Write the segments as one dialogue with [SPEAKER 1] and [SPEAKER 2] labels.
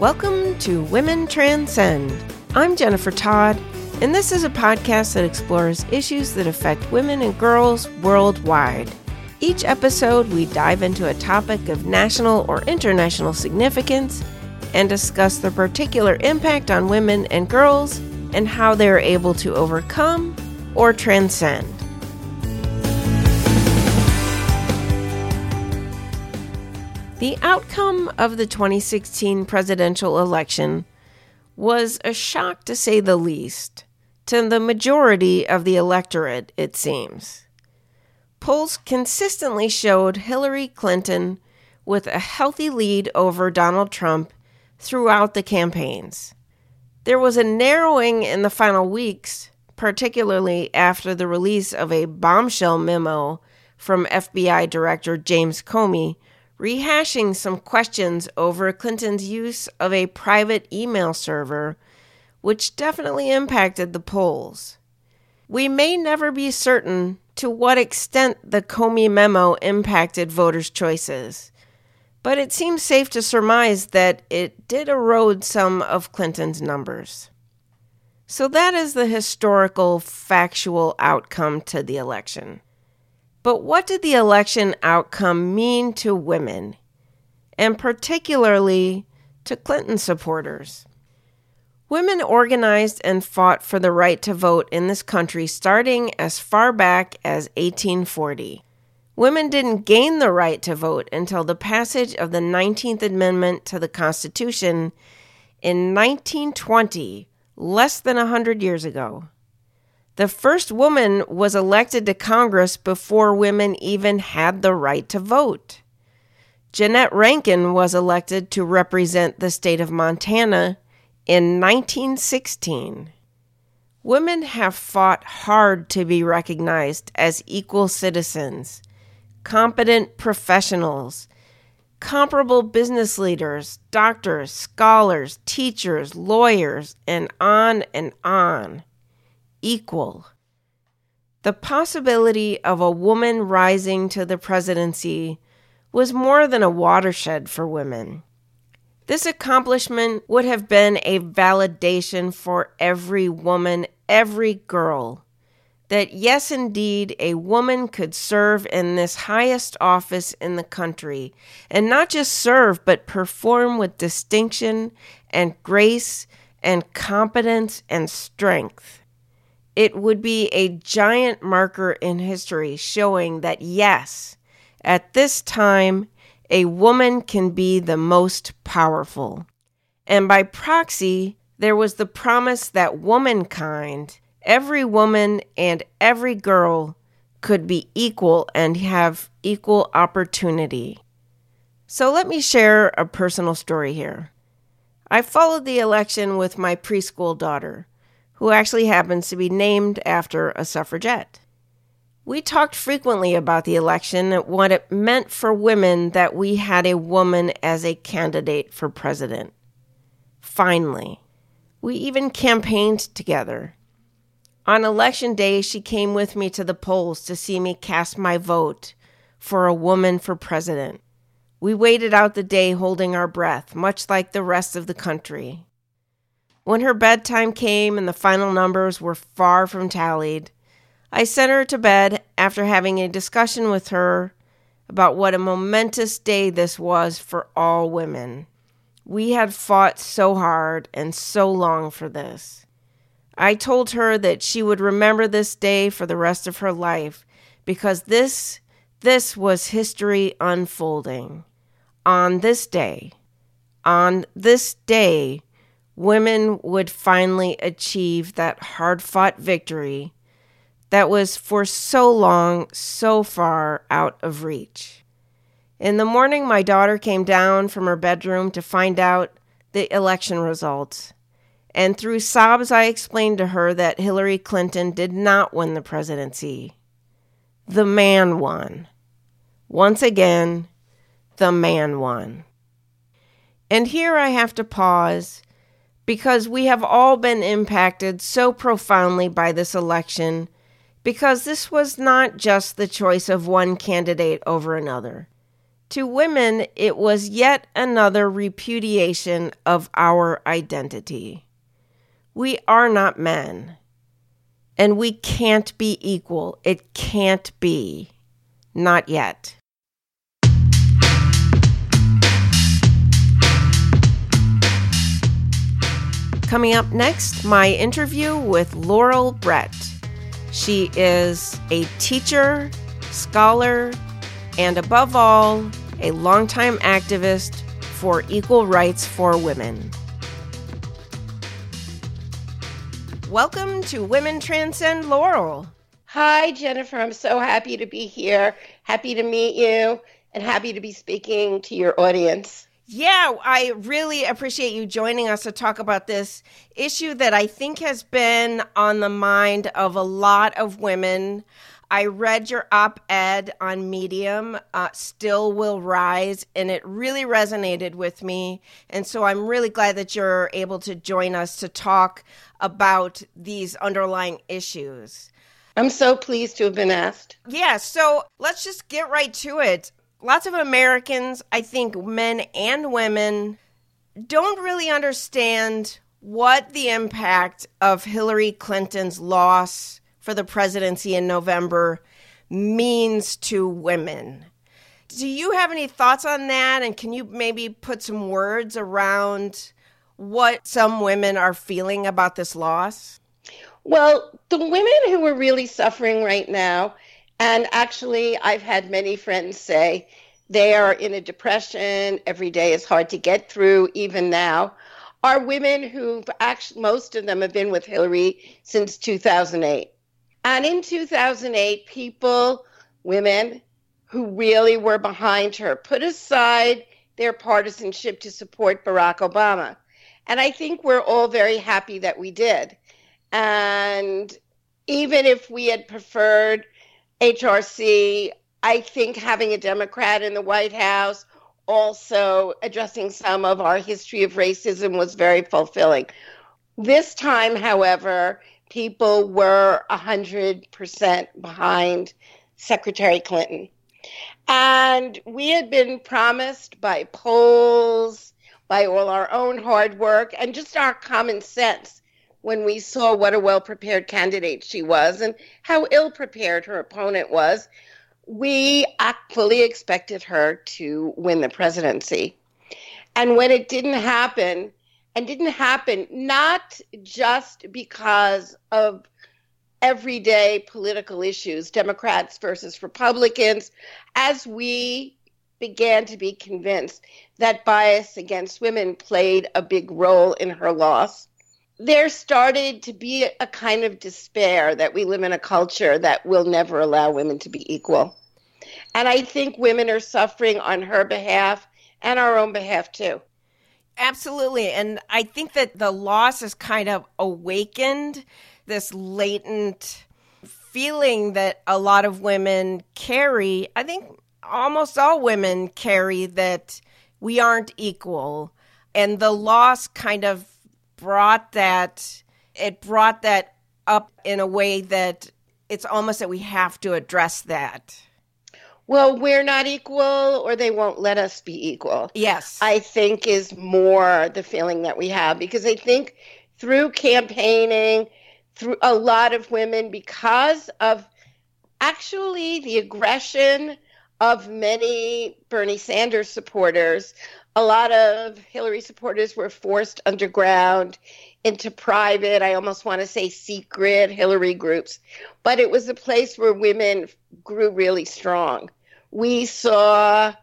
[SPEAKER 1] Welcome to Women Transcend. I'm Jennifer Todd, and this is a podcast that explores issues that affect women and girls worldwide. Each episode, we dive into a topic of national or international significance and discuss the particular impact on women and girls and how they are able to overcome or transcend. The outcome of the 2016 presidential election was a shock to say the least to the majority of the electorate, it seems. Polls consistently showed Hillary Clinton with a healthy lead over Donald Trump throughout the campaigns. There was a narrowing in the final weeks, particularly after the release of a bombshell memo from FBI Director James Comey rehashing some questions over Clinton's use of a private email server, which definitely impacted the polls. We may never be certain to what extent the Comey memo impacted voters' choices, but it seems safe to surmise that it did erode some of Clinton's numbers. So that is the historical, factual outcome to the election. But what did the election outcome mean to women, and particularly to Clinton supporters? Women organized and fought for the right to vote in this country starting as far back as 1840. Women didn't gain the right to vote until the passage of the 19th Amendment to the Constitution in 1920, less than a 100 years ago. The first woman was elected to Congress before women even had the right to vote. Jeannette Rankin was elected to represent the state of Montana in 1916. Women have fought hard to be recognized as equal citizens, competent professionals, comparable business leaders, doctors, scholars, teachers, lawyers, and on and on equal. The possibility of a woman rising to the presidency was more than a watershed for women. This accomplishment would have been a validation for every woman, every girl, that yes, indeed, a woman could serve in this highest office in the country, and not just serve, but perform with distinction and grace and competence and strength it would be a giant marker in history showing that, yes, at this time, a woman can be the most powerful. And by proxy, there was the promise that womankind, every woman and every girl, could be equal and have equal opportunity. So let me share a personal story here. I followed the election with my preschool daughter who actually happens to be named after a suffragette. We talked frequently about the election and what it meant for women that we had a woman as a candidate for president. Finally, we even campaigned together. On election day, she came with me to the polls to see me cast my vote for a woman for president. We waited out the day holding our breath, much like the rest of the country. When her bedtime came and the final numbers were far from tallied, I sent her to bed after having a discussion with her about what a momentous day this was for all women. We had fought so hard and so long for this. I told her that she would remember this day for the rest of her life because this this was history unfolding. On this day, on this day, women would finally achieve that hard fought victory that was for so long so far out of reach. In the morning, my daughter came down from her bedroom to find out the election results. And through sobs, I explained to her that Hillary Clinton did not win the presidency. The man won. Once again, the man won. And here I have to pause because we have all been impacted so profoundly by this election because this was not just the choice of one candidate over another. To women, it was yet another repudiation of our identity. We are not men, and we can't be equal. It can't be. Not yet. Coming up next, my interview with Laurel Brett. She is a teacher, scholar, and above all, a longtime activist for equal rights for women. Welcome to Women Transcend Laurel.
[SPEAKER 2] Hi, Jennifer. I'm so happy to be here. Happy to meet you and happy to be speaking to your audience.
[SPEAKER 1] Yeah, I really appreciate you joining us to talk about this issue that I think has been on the mind of a lot of women. I read your op ed on Medium, uh, Still Will Rise, and it really resonated with me. And so I'm really glad that you're able to join us to talk about these underlying issues.
[SPEAKER 2] I'm so pleased to have been asked.
[SPEAKER 1] Yeah, so let's just get right to it lots of Americans, I think men and women, don't really understand what the impact of Hillary Clinton's loss for the presidency in November means to women. Do you have any thoughts on that? And can you maybe put some words around what some women are feeling about this loss?
[SPEAKER 2] Well, the women who are really suffering right now and actually, I've had many friends say they are in a depression. Every day is hard to get through, even now. Are women who've actually, most of them have been with Hillary since 2008. And in 2008, people, women who really were behind her, put aside their partisanship to support Barack Obama. And I think we're all very happy that we did. And even if we had preferred HRC, I think having a Democrat in the White House, also addressing some of our history of racism, was very fulfilling. This time, however, people were 100% behind Secretary Clinton. And we had been promised by polls, by all our own hard work, and just our common sense when we saw what a well prepared candidate she was and how ill prepared her opponent was, we fully expected her to win the presidency. And when it didn't happen, and didn't happen not just because of everyday political issues, Democrats versus Republicans, as we began to be convinced that bias against women played a big role in her loss there started to be a kind of despair that we live in a culture that will never allow women to be equal. And I think women are suffering on her behalf and our own behalf too.
[SPEAKER 1] Absolutely. And I think that the loss has kind of awakened this latent feeling that a lot of women carry. I think almost all women carry that we aren't equal. And the loss kind of brought that it brought that up in a way that it's almost that we have to address that.
[SPEAKER 2] Well, we're not equal or they won't let us be equal.
[SPEAKER 1] Yes.
[SPEAKER 2] I think is more the feeling that we have because I think through campaigning, through a lot of women, because of actually the aggression of many Bernie Sanders supporters, a lot of Hillary supporters were forced underground into private, I almost want to say secret Hillary groups. But it was a place where women grew really strong. We saw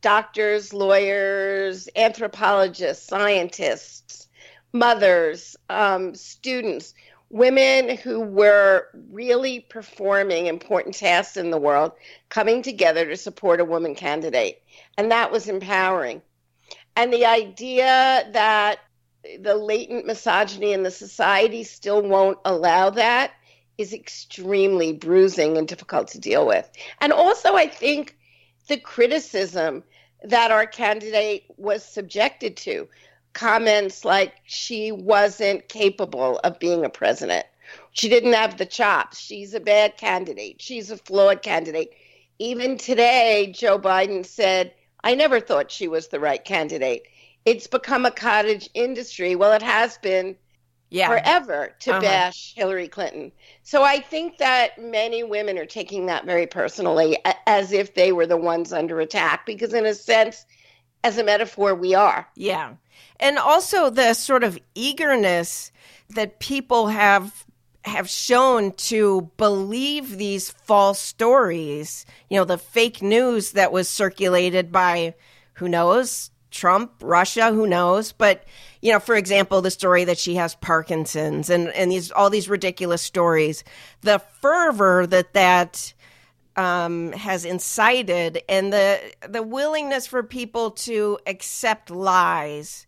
[SPEAKER 2] doctors, lawyers, anthropologists, scientists, mothers, um, students, women who were really performing important tasks in the world coming together to support a woman candidate. And that was empowering. And the idea that the latent misogyny in the society still won't allow that is extremely bruising and difficult to deal with. And also, I think the criticism that our candidate was subjected to comments like she wasn't capable of being a president. She didn't have the chops. She's a bad candidate. She's a flawed candidate. Even today, Joe Biden said I never thought she was the right candidate. It's become a cottage industry. Well, it has been
[SPEAKER 1] yeah.
[SPEAKER 2] forever to
[SPEAKER 1] Uh-huh.
[SPEAKER 2] bash Hillary Clinton. So I think that many women are taking that very personally, as if they were the ones under attack, because in a sense, as a metaphor, we are.
[SPEAKER 1] Yeah. And also the sort of eagerness that people have have shown to believe these false stories, you know, the fake news that was circulated by who knows, Trump, Russia, who knows, but you know, for example, the story that she has Parkinson's and and these all these ridiculous stories, the fervor that that um, has incited and the the willingness for people to accept lies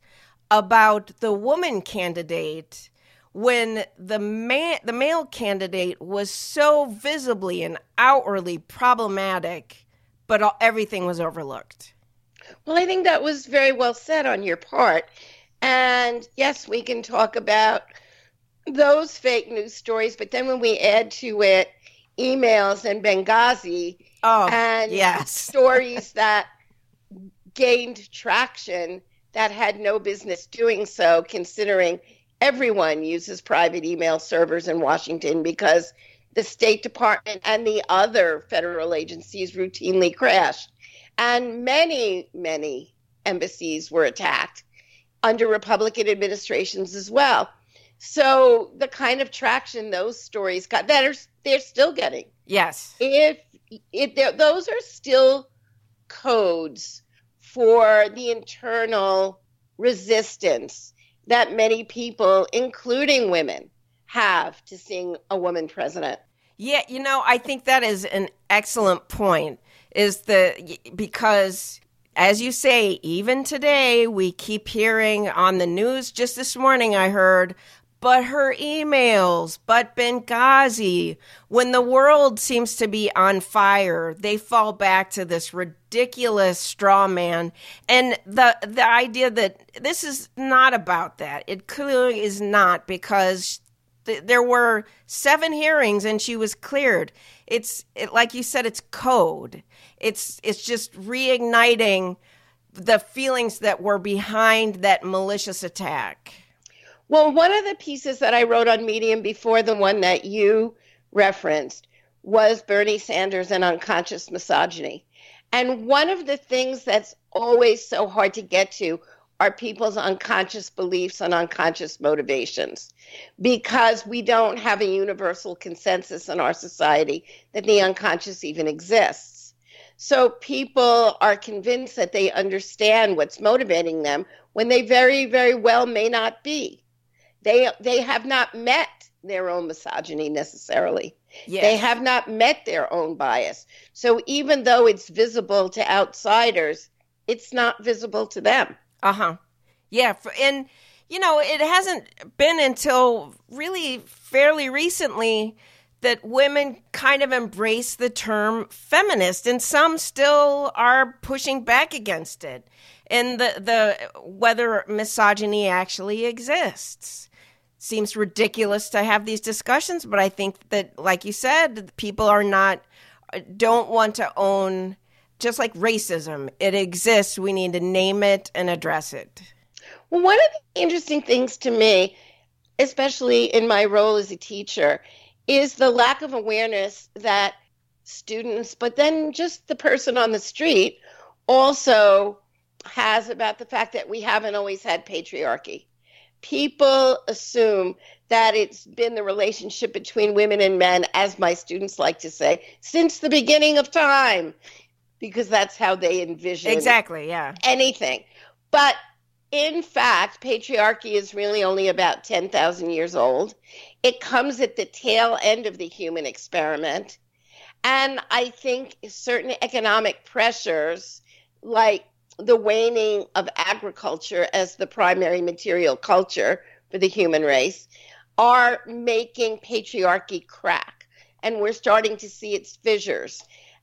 [SPEAKER 1] about the woman candidate when the man the male candidate was so visibly and outwardly problematic but all, everything was overlooked
[SPEAKER 2] Well, I think that was very well said on your part. And yes, we can talk about those fake news stories, but then when we add to it emails and Benghazi
[SPEAKER 1] oh
[SPEAKER 2] and
[SPEAKER 1] yes
[SPEAKER 2] stories that gained traction that had no business doing so, considering everyone uses private email servers in Washington because the State Department and the other federal agencies routinely crashed. And many, many embassies were attacked under Republican administrations as well. So the kind of traction those stories got that are they're still getting
[SPEAKER 1] yes
[SPEAKER 2] if if those are still codes for the internal resistance that many people including women have to seeing a woman president
[SPEAKER 1] Yeah, you know, I think that is an excellent point. Is the because as you say, even today we keep hearing on the news. Just this morning, I heard, but her emails, but Benghazi. When the world seems to be on fire, they fall back to this ridiculous straw man, and the the idea that this is not about that. It clearly is not because th- there were seven hearings and she was cleared it's it, like you said it's code it's it's just reigniting the feelings that were behind that malicious attack
[SPEAKER 2] well one of the pieces that i wrote on medium before the one that you referenced was bernie sanders and unconscious misogyny and one of the things that's always so hard to get to are people's unconscious beliefs and unconscious motivations because we don't have a universal consensus in our society that the unconscious even exists. So people are convinced that they understand what's motivating them when they very, very well may not be. They, they have not met their own misogyny necessarily.
[SPEAKER 1] yes.
[SPEAKER 2] They have not met their own bias. So even though it's visible to outsiders, it's not visible to them.
[SPEAKER 1] Uh huh. Yeah, and you know, it hasn't been until really fairly recently that women kind of embrace the term feminist, and some still are pushing back against it. And the the whether misogyny actually exists seems ridiculous to have these discussions, but I think that, like you said, people are not don't want to own just like racism, it exists. We need to name it and address it.
[SPEAKER 2] Well, one of the interesting things to me, especially in my role as a teacher, is the lack of awareness that students, but then just the person on the street, also has about the fact that we haven't always had patriarchy. People assume that it's been the relationship between women and men, as my students like to say, since the beginning of time, because that's how they envision
[SPEAKER 1] Exactly, yeah.
[SPEAKER 2] anything. But in fact, patriarchy is really only about 10,000 years old. It comes at the tail end of the human experiment. And I think certain economic pressures, like the waning of agriculture as the primary material culture for the human race, are making patriarchy crack. And we're starting to see its fissures.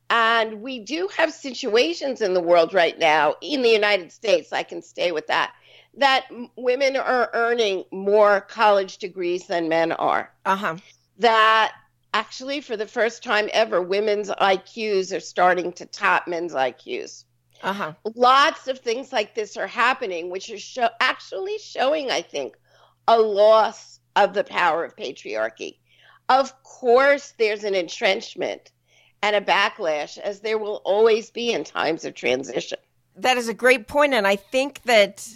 [SPEAKER 2] And we do have situations in the world right now, in the United States, I can stay with that, that women are earning more college degrees than men are.
[SPEAKER 1] Uh huh.
[SPEAKER 2] That actually, for the first time ever, women's IQs are starting to top men's IQs.
[SPEAKER 1] Uh-huh.
[SPEAKER 2] Lots of things like this are happening, which are show- actually showing, I think, a loss of the power of patriarchy. Of course, there's an entrenchment and a backlash, as there will always be in times of transition.
[SPEAKER 1] That is a great point, and I think that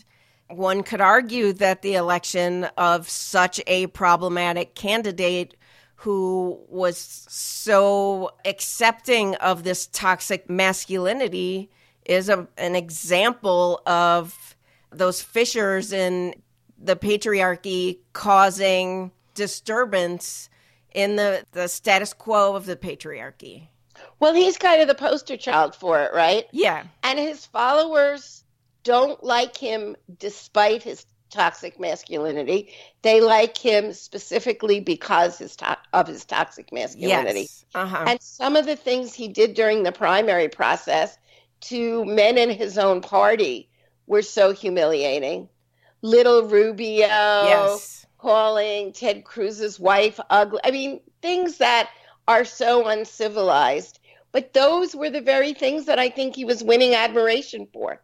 [SPEAKER 1] one could argue that the election of such a problematic candidate who was so accepting of this toxic masculinity is a, an example of those fissures in the patriarchy causing disturbance in the, the status quo of the patriarchy.
[SPEAKER 2] Well, he's kind of the poster child for it, right?
[SPEAKER 1] Yeah.
[SPEAKER 2] And his followers don't like him despite his toxic masculinity. They like him specifically because his to- of his toxic masculinity.
[SPEAKER 1] Yes. Uh-huh.
[SPEAKER 2] And some of the things he did during the primary process to men in his own party were so humiliating. Little Rubio
[SPEAKER 1] yes.
[SPEAKER 2] calling Ted Cruz's wife ugly. I mean, things that are so uncivilized. But those were the very things that I think he was winning admiration for.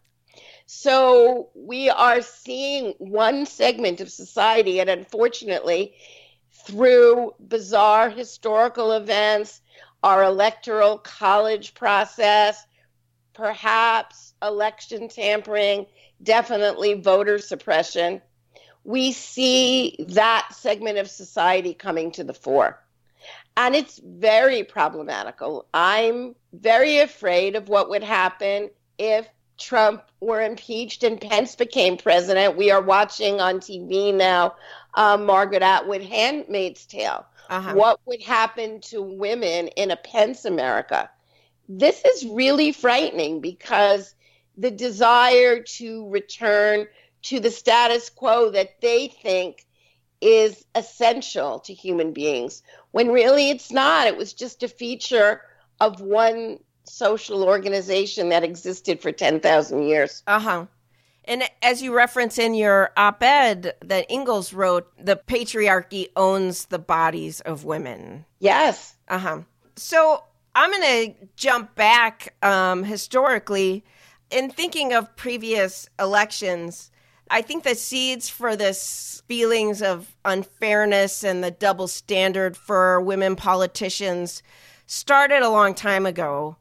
[SPEAKER 2] So we are seeing one segment of society, and unfortunately, through bizarre historical events, our electoral college process, perhaps election tampering, definitely voter suppression, we see that segment of society coming to the fore. And it's very problematical. I'm very afraid of what would happen if Trump were impeached and Pence became president. We are watching on TV now uh, Margaret Atwood Handmaid's Tale.
[SPEAKER 1] Uh-huh.
[SPEAKER 2] What would happen to women in a Pence America? This is really frightening because the desire to return to the status quo that they think is essential to human beings when really it's not. It was just a feature of one social organization that existed for 10,000 years.
[SPEAKER 1] Uh huh. And as you reference in your op ed that Engels wrote, the patriarchy owns the bodies of women.
[SPEAKER 2] Yes.
[SPEAKER 1] Uh huh. So I'm going to jump back um, historically in thinking of previous elections. I think the seeds for this feelings of unfairness and the double standard for women politicians started a long time ago.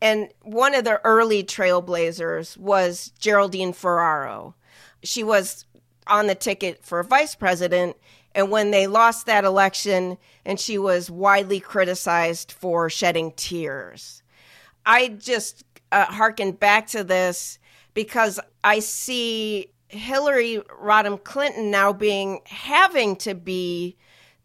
[SPEAKER 1] And one of the early trailblazers was Geraldine Ferraro. She was on the ticket for vice president. And when they lost that election, and she was widely criticized for shedding tears, I just uh, harken back to this because I see Hillary Rodham Clinton now being having to be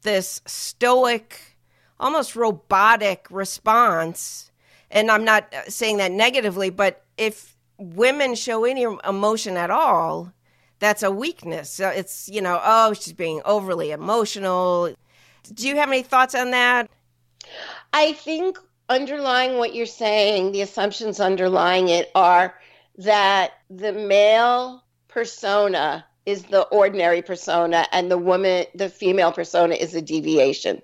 [SPEAKER 1] this stoic, almost robotic response. And I'm not saying that negatively, but if women show any emotion at all, that's a weakness. So it's, you know, oh, she's being overly emotional. Do you have any thoughts on that?
[SPEAKER 2] I think underlying what you're saying, the assumptions underlying it are that the male persona is the ordinary persona and the woman, the female persona is a deviation,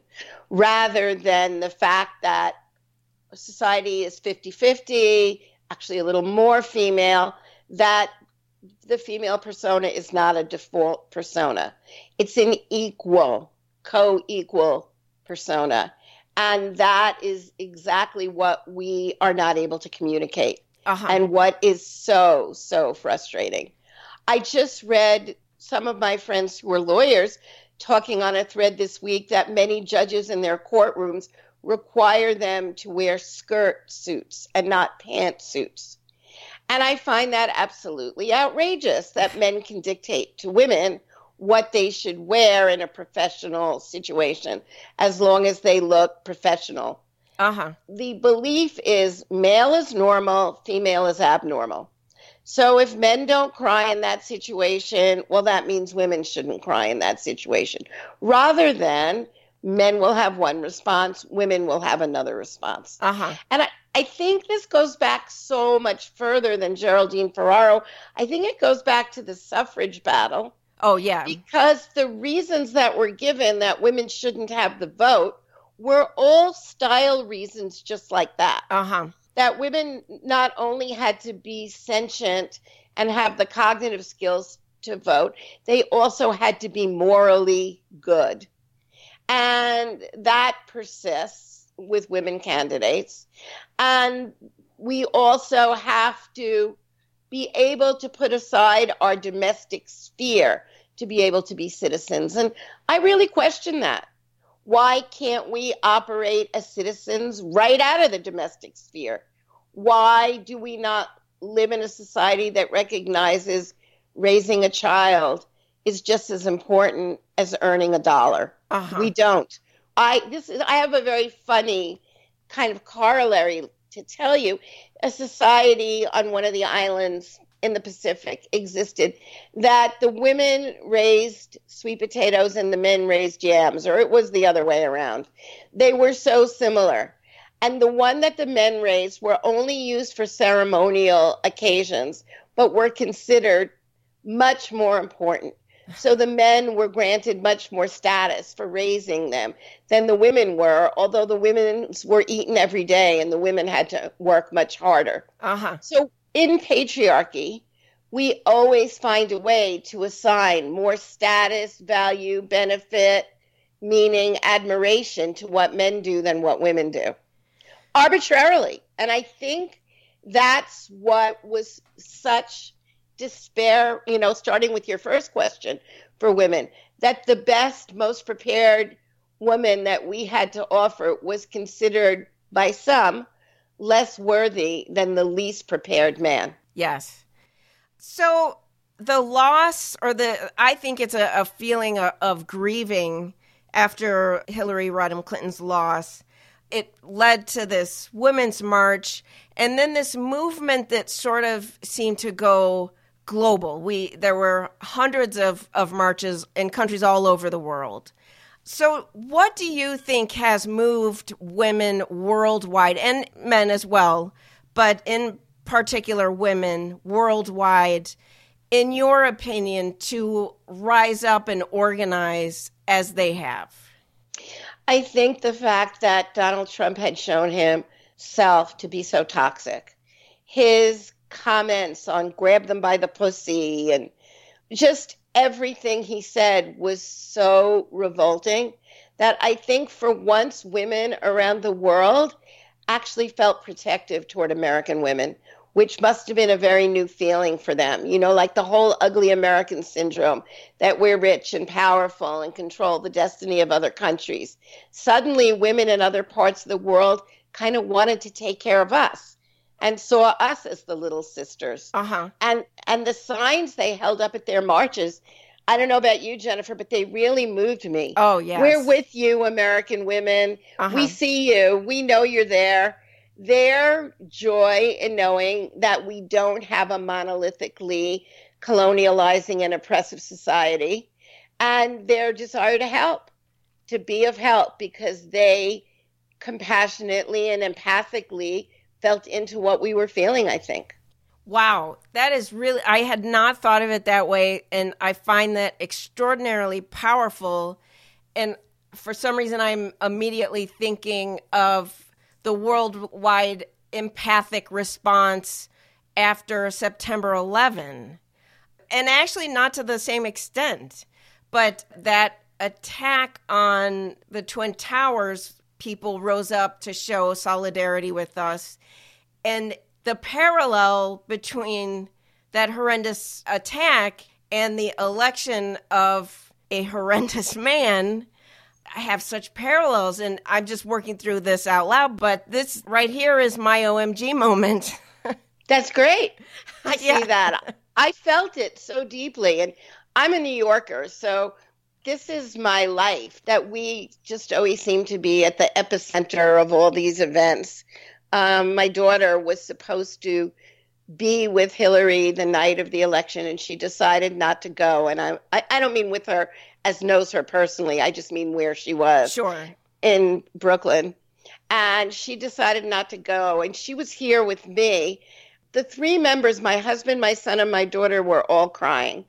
[SPEAKER 2] rather than the fact that society is 50 50, actually a little more female, that the female persona is not a default persona. It's an equal, co equal persona. And that is exactly what we are not able to communicate
[SPEAKER 1] Uh-huh.
[SPEAKER 2] and what is so, so frustrating. I just read some of my friends who are lawyers talking on a thread this week that many judges in their courtrooms require them to wear skirt suits and not pantsuits. And I find that absolutely outrageous that men can dictate to women what they should wear in a professional situation as long as they look professional.
[SPEAKER 1] Uh-huh.
[SPEAKER 2] The belief is male is normal, female is abnormal. So if men don't cry in that situation, well, that means women shouldn't cry in that situation. Rather than men will have one response, women will have another response.
[SPEAKER 1] Uh-huh.
[SPEAKER 2] And I, I think this goes back so much further than Geraldine Ferraro. I think it goes back to the suffrage battle
[SPEAKER 1] Oh yeah.
[SPEAKER 2] because the reasons that were given that women shouldn't have the vote were all style reasons just like that.
[SPEAKER 1] Uh-huh.
[SPEAKER 2] that women not only had to be sentient and have the cognitive skills to vote, they also had to be morally good. And that persists with women candidates. And we also have to be able to put aside our domestic sphere to be able to be citizens. And I really question that. Why can't we operate as citizens right out of the domestic sphere? Why do we not live in a society that recognizes raising a child is just as important as earning a dollar? Uh-huh. We don't. I this is I have a very funny kind of corollary to tell you. A society on one of the islands in the Pacific existed that the women raised sweet potatoes and the men raised yams, or it was the other way around. They were so similar. And the one that the men raised were only used for ceremonial occasions, but were considered much more important. So the men were granted much more status for raising them than the women were, although the women were eaten every day and the women had to work much harder. Uh-huh. So in patriarchy, we always find a way to assign more status, value, benefit, meaning, admiration to what men do than what women do arbitrarily. And I think that's what was such despair, you know, starting with your first question for women, that the best, most prepared woman that we had to offer was considered by some less worthy than the least prepared man.
[SPEAKER 1] Yes. So the loss, or the, I think it's a, a feeling of, of grieving after Hillary Rodham Clinton's loss. It led to this women's march and then this movement that sort of seemed to go global. We there were hundreds of, of marches in countries all over the world. So, what do you think has moved women worldwide and men as well, but in particular women worldwide, in your opinion, to rise up and organize as they have?
[SPEAKER 2] I think the fact that Donald Trump had shown himself to be so toxic, his comments on grab them by the pussy and just everything he said was so revolting that I think for once women around the world actually felt protective toward American women, which must have been a very new feeling for them. You know, like the whole ugly American syndrome that we're rich and powerful and control the destiny of other countries. Suddenly, women in other parts of the world kind of wanted to take care of us and saw us as the little sisters. Uh-huh. And and the signs they held up at their marches, I don't know about you, Jennifer, but they really moved me.
[SPEAKER 1] Oh yeah.
[SPEAKER 2] We're with you, American women. Uh-huh. We see you. We know you're there. Their joy in knowing that we don't have a monolithically colonializing and oppressive society, and their desire to help, to be of help, because they compassionately and empathically felt into what we were feeling, I think.
[SPEAKER 1] Wow, that is really, I had not thought of it that way. And I find that extraordinarily powerful. And for some reason, I'm immediately thinking of the worldwide empathic response after September 11. And actually, not to the same extent, but that attack on the Twin Towers, people rose up to show solidarity with us and the parallel between that horrendous attack and the election of a horrendous man I have such parallels and I'm just working through this out loud but this right here is my OMG moment.
[SPEAKER 2] That's great. I yeah. see that. I felt it so deeply and I'm a New Yorker so this is my life that we just always seem to be at the epicenter of all these events um, my daughter was supposed to be with Hillary the night of the election, and she decided not to go. And I, I, I don't mean with her as knows her personally. I just mean where she was.
[SPEAKER 1] Sure.
[SPEAKER 2] In Brooklyn. And she decided not to go. And she was here with me. The three members, my husband, my son, and my daughter, were all crying.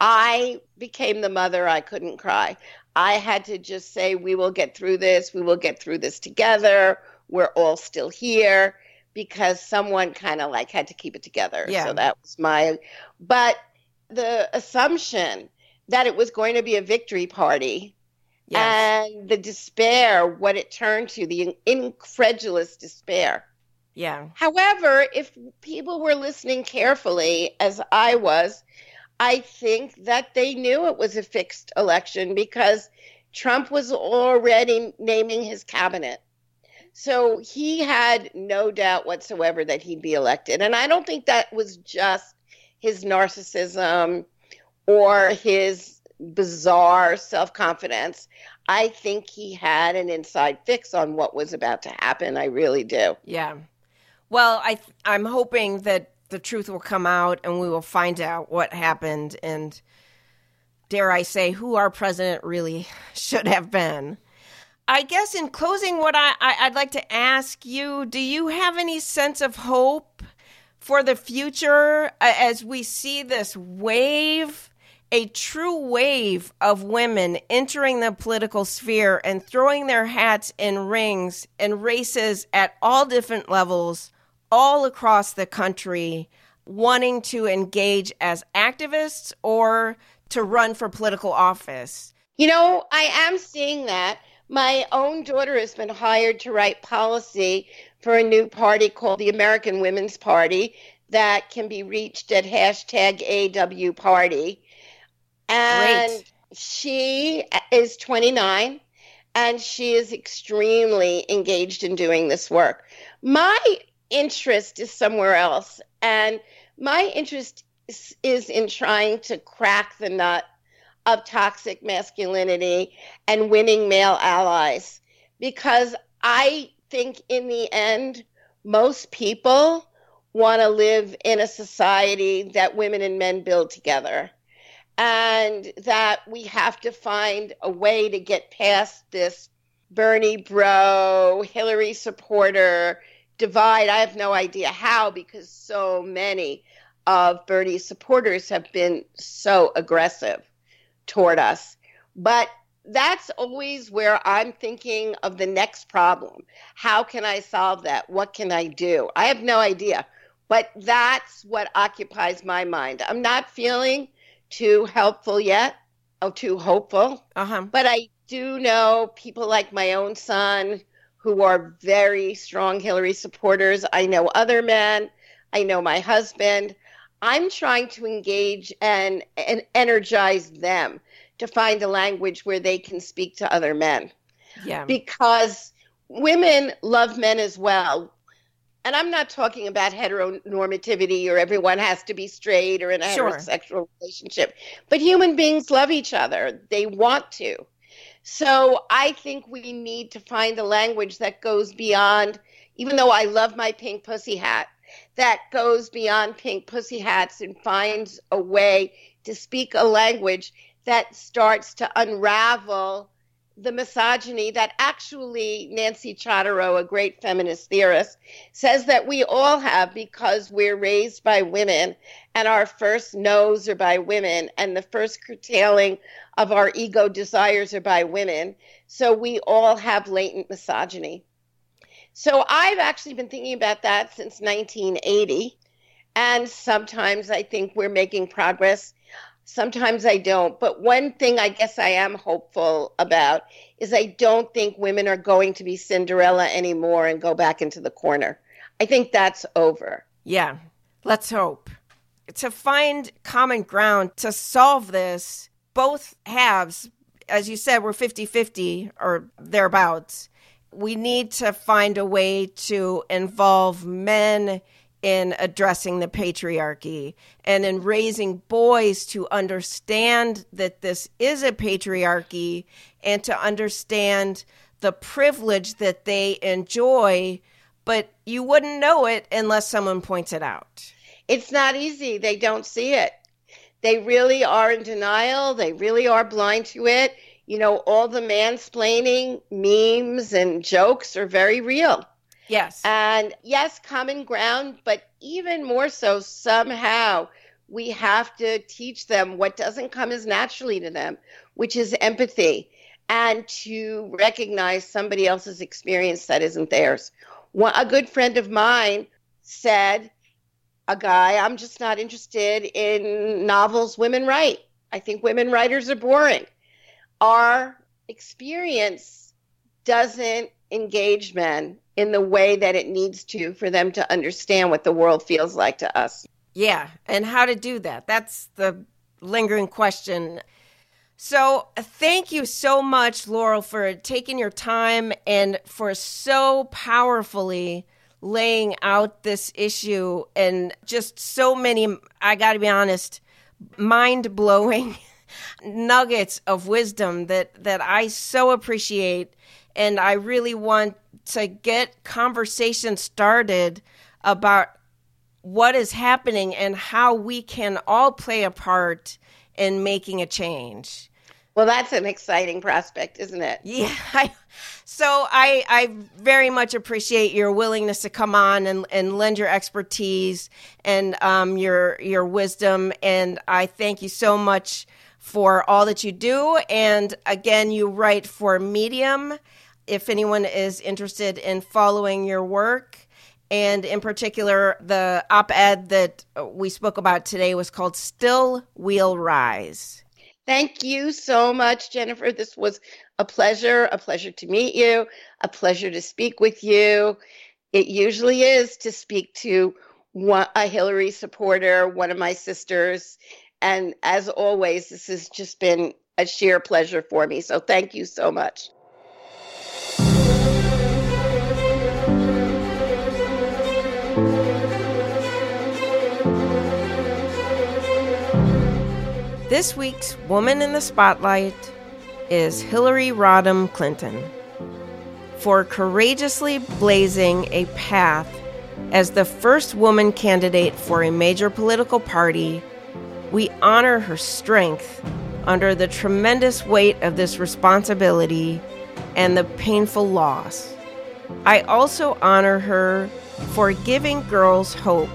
[SPEAKER 2] I became the mother. I couldn't cry. I had to just say, We will get through this. We will get through this together we're all still here. because someone kind of like had to keep it together.
[SPEAKER 1] Yeah.
[SPEAKER 2] So that was my, but the assumption that it was going to be a victory party
[SPEAKER 1] Yes.
[SPEAKER 2] and the despair, what it turned to, the incredulous despair.
[SPEAKER 1] yeah.
[SPEAKER 2] However, if people were listening carefully, as I was, I think that they knew it was a fixed election because Trump was already naming his cabinet. So he had no doubt whatsoever that he'd be elected. And I don't think that was just his narcissism or his bizarre self confidence. I think he had an inside fix on what was about to happen. I really do.
[SPEAKER 1] Yeah. Well, I I'm hoping that the truth will come out and we will find out what happened and dare I say who our president really should have been. I guess in closing, what I, I I'd like to ask you: Do you have any sense of hope for the future as we see this wave? a true wave of women entering the political sphere and throwing their hats in rings and races at all different levels all across the country wanting to engage as activists or to run for political office.
[SPEAKER 2] You know, I am seeing that. My own daughter has been hired to write policy for a new party called the American Women's Party that can be reached at hashtag AW Party. And
[SPEAKER 1] Great.
[SPEAKER 2] she is 29 and she is extremely engaged in doing this work. My interest is somewhere else. And my interest is, is in trying to crack the nut of toxic masculinity and winning male allies. Because I think in the end, most people want to live in a society that women and men build together and that we have to find a way to get past this Bernie bro, Hillary supporter divide. I have no idea how because so many of Bernie's supporters have been so aggressive toward us. But that's always where I'm thinking of the next problem. How can I solve that? What can I do? I have no idea. But that's what occupies my mind. I'm not feeling too helpful yet, or too hopeful.
[SPEAKER 1] Uh-huh.
[SPEAKER 2] But I do know people like my own son who are very strong Hillary supporters. I know other men. I know my husband. I'm trying to engage and, and energize them to find a language where they can speak to other men
[SPEAKER 1] Yeah.
[SPEAKER 2] because women love men as well. And I'm not talking about heteronormativity or everyone has to be straight or in a
[SPEAKER 1] Sure.
[SPEAKER 2] heterosexual relationship, but human beings love each other. They want to. So I think we need to find a language that goes beyond, even though I love my pink pussy hat, that goes beyond pink pussy hats and finds a way to speak a language that starts to unravel the misogyny that actually Nancy Chodorow, a great feminist theorist, says that we all have because we're raised by women and our first no's are by women and the first curtailing of our ego desires are by women. So we all have latent misogyny. So I've actually been thinking about that since 1980. And sometimes I think we're making progress. Sometimes I don't. But one thing I guess I am hopeful about is I don't think women are going to be Cinderella anymore and go back into the corner. I think that's over.
[SPEAKER 1] Yeah. Let's hope. To find common ground to solve this, both halves, as you said, we're 50 50 or thereabouts. We need to find a way to involve men in addressing the patriarchy and in raising boys to understand that this is a patriarchy and to understand the privilege that they enjoy, but you wouldn't know it unless someone points it out.
[SPEAKER 2] It's not easy. They don't see it. They really are in denial. They really are blind to it. You know, all the mansplaining memes and jokes are very real.
[SPEAKER 1] Yes.
[SPEAKER 2] And yes, common ground, but even more so, somehow we have to teach them what doesn't come as naturally to them, which is empathy and to recognize somebody else's experience that isn't theirs. A good friend of mine said, a guy, I'm just not interested in novels women write. I think women writers are boring. Our experience doesn't engage men in the way that it needs to for them to understand what the world feels like to us.
[SPEAKER 1] Yeah, and how to do that. That's the lingering question. So, thank you so much, Laurel, for taking your time and for so powerfully laying out this issue and just so many, I got to be honest, mind blowing nuggets of wisdom that, that I so appreciate. And I really want to get conversation started about what is happening and how we can all play a part in making a change.
[SPEAKER 2] Well, that's an exciting prospect, isn't it?
[SPEAKER 1] Yeah. I, so I, I very much appreciate your willingness to come on and, and lend your expertise and um, your your wisdom, and I thank you so much for all that you do. And again, you write for Medium. If anyone is interested in following your work, and in particular, the op ed that we spoke about today was called Still We'll Rise.
[SPEAKER 2] Thank you so much, Jennifer. This was a pleasure, a pleasure to meet you, a pleasure to speak with you. It usually is to speak to one, a Hillary supporter, one of my sisters. And as always, this has just been a sheer pleasure for me. So thank you so much.
[SPEAKER 1] This week's Woman in the Spotlight is Hillary Rodham Clinton for courageously blazing a path as the first woman candidate for a major political party. We honor her strength under the tremendous weight of this responsibility and the painful loss. I also honor her for giving girls hope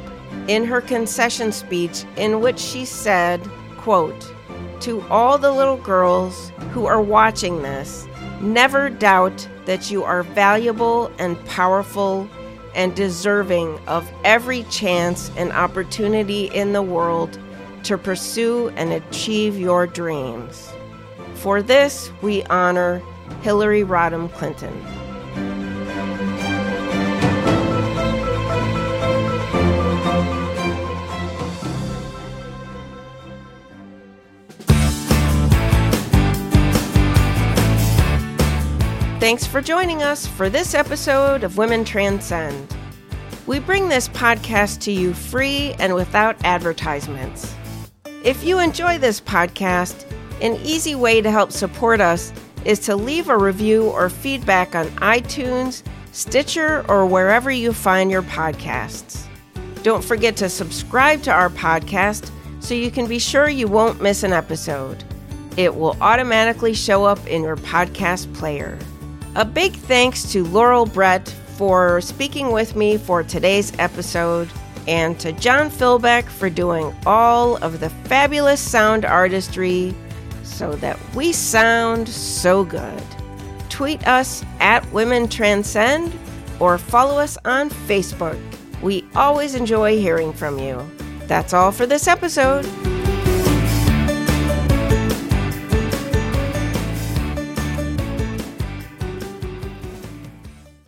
[SPEAKER 1] in her concession speech, in which she said, quote, To all the little girls who are watching this, never doubt that you are valuable and powerful and deserving of every chance and opportunity in the world to pursue and achieve your dreams. For this, we honor Hillary Rodham Clinton. Thanks for joining us for this episode of Women Transcend. We bring this podcast to you free and without advertisements. If you enjoy this podcast, an easy way to help support us is to leave a review or feedback on iTunes, Stitcher, or wherever you find your podcasts. Don't forget to subscribe to our podcast so you can be sure you won't miss an episode. It will automatically show up in your podcast player. A big thanks to Laurel Brett for speaking with me for today's episode, and to John Philbeck for doing all of the fabulous sound artistry so that we sound so good. Tweet us at Women Transcend or follow us on Facebook. We always enjoy hearing from you. That's all for this episode.